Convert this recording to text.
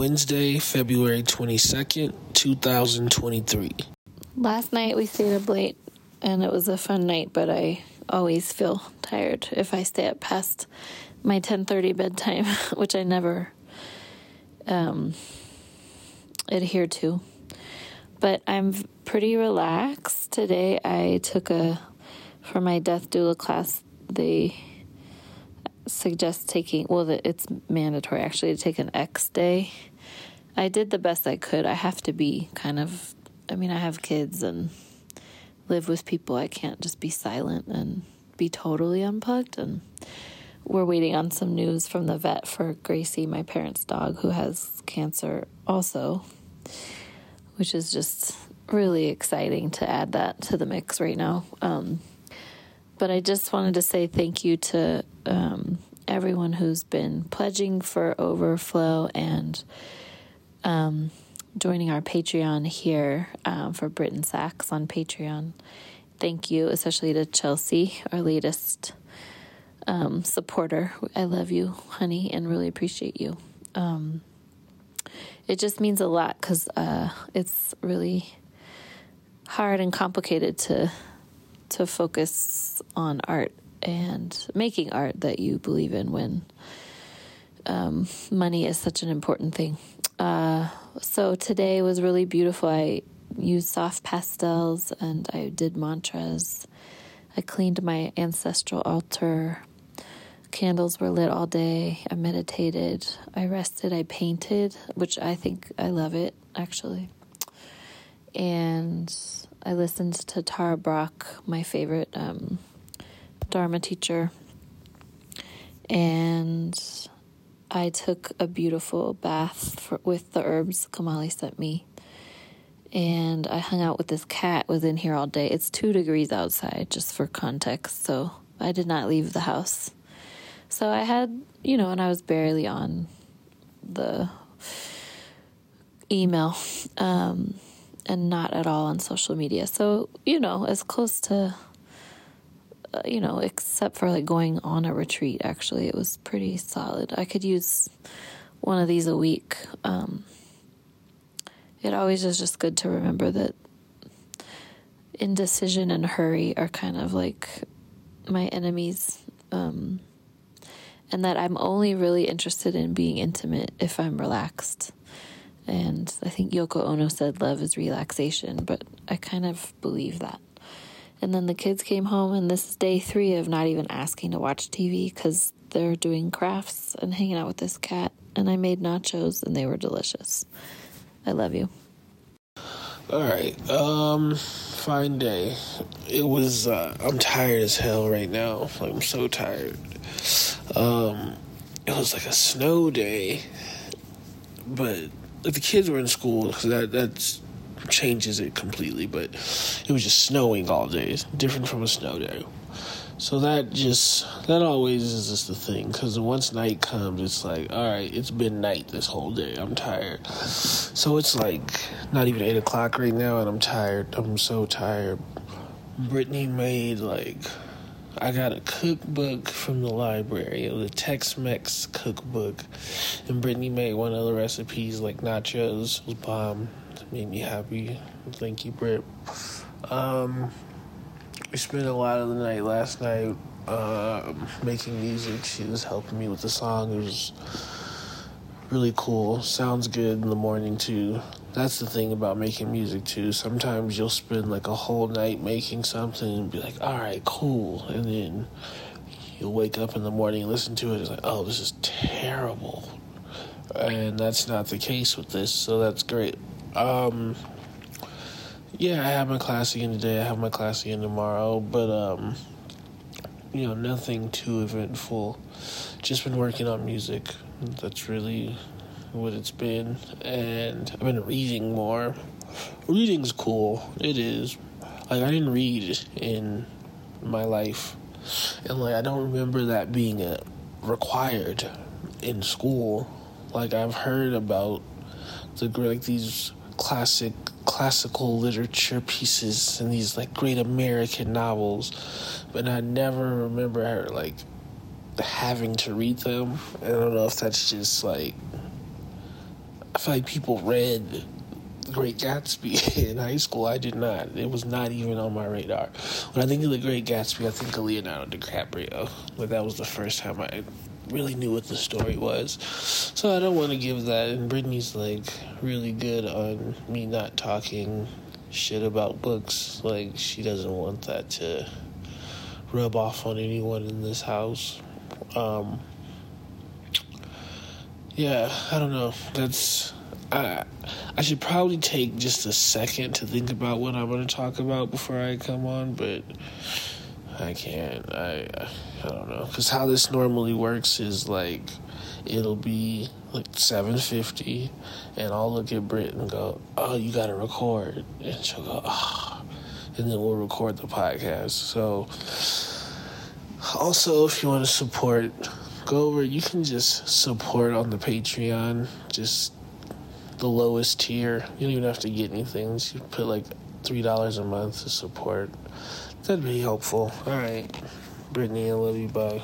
Wednesday, February 22nd, 2023. Last night we stayed up late and it was a fun night, but I always feel tired if I stay up past my 10:30 bedtime, which I never um, adhere to. But I'm pretty relaxed today. I took a for my death doula class. They suggest taking well, it's mandatory actually to take an X day. I did the best I could. I have to be kind of. I mean, I have kids and live with people. I can't just be silent and be totally unplugged and we're waiting on some news from the vet for Gracie, my parents' dog, who has cancer also, which is just really exciting to add that to the mix right now. Um, but I just wanted to say thank you to um, everyone who's been pledging for Overflow and um, joining our Patreon here um, for Britt and Sax on Patreon. Thank you, especially to Chelsea, our latest um, supporter. I love you, honey, and really appreciate you. Um, it just means a lot because uh, it's really hard and complicated to to focus on art and making art that you believe in when um, money is such an important thing. Uh, so today was really beautiful. I used soft pastels and I did mantras. I cleaned my ancestral altar. Candles were lit all day. I meditated. I rested. I painted, which I think I love it actually. And I listened to Tara Brach, my favorite um, Dharma teacher. And I took a beautiful bath for, with the herbs Kamali sent me. And I hung out with this cat was in here all day. It's two degrees outside, just for context. So I did not leave the house. So I had, you know, and I was barely on the email um, and not at all on social media. So, you know, as close to, you know, except for like going on a retreat, actually, it was pretty solid. I could use one of these a week. Um, it always is just good to remember that indecision and hurry are kind of like my enemies. Um, and that I'm only really interested in being intimate if I'm relaxed. And I think Yoko Ono said love is relaxation, but I kind of believe that. And then the kids came home, and this is day three of not even asking to watch TV because they're doing crafts and hanging out with this cat. And I made nachos, and they were delicious. I love you. All right. Um, fine day. It was. Uh, I'm tired as hell right now. I'm so tired. Um, it was like a snow day, but the kids were in school, cuz that that changes it completely. But it was just snowing all day, different from a snow day. So that just that always is just the thing because once night comes, it's like all right, it's been night this whole day. I'm tired. So it's like not even eight o'clock right now, and I'm tired. I'm so tired. Brittany made like I got a cookbook from the library. It was a Tex-Mex cookbook, and Brittany made one of the recipes like nachos. It was bomb. Made me happy. Thank you, Britt. Um, we spent a lot of the night last night uh, making music. She was helping me with the song. It was really cool. Sounds good in the morning too. That's the thing about making music too. Sometimes you'll spend like a whole night making something and be like, all right, cool. And then you'll wake up in the morning and listen to it. It's like, oh, this is terrible. And that's not the case with this, so that's great. Um, yeah, I have my class again today. I have my class again tomorrow, but um, you know, nothing too eventful. Just been working on music. That's really what it's been, and I've been reading more. Reading's cool. It is. Like I didn't read in my life, and like I don't remember that being a required in school. Like I've heard about the like these classic classical literature pieces and these like great American novels, but I never remember like having to read them. I don't know if that's just like I feel like people read Great Gatsby in high school. I did not. It was not even on my radar. When I think of the Great Gatsby, I think of Leonardo DiCaprio. But that was the first time I really knew what the story was. So I don't want to give that. And Brittany's like really good on me not talking shit about books. Like she doesn't want that to rub off on anyone in this house. Um, yeah, I don't know. That's I I should probably take just a second to think about what I'm going to talk about before I come on, but I can't. I I don't know because how this normally works is like it'll be like 7:50, and I'll look at Britt and go, "Oh, you got to record," and she'll go, "Oh," and then we'll record the podcast. So also, if you want to support. Go over. You can just support on the Patreon. Just the lowest tier. You don't even have to get anything. You put like three dollars a month to support. That'd be helpful. All right, Brittany, I love you. Bye.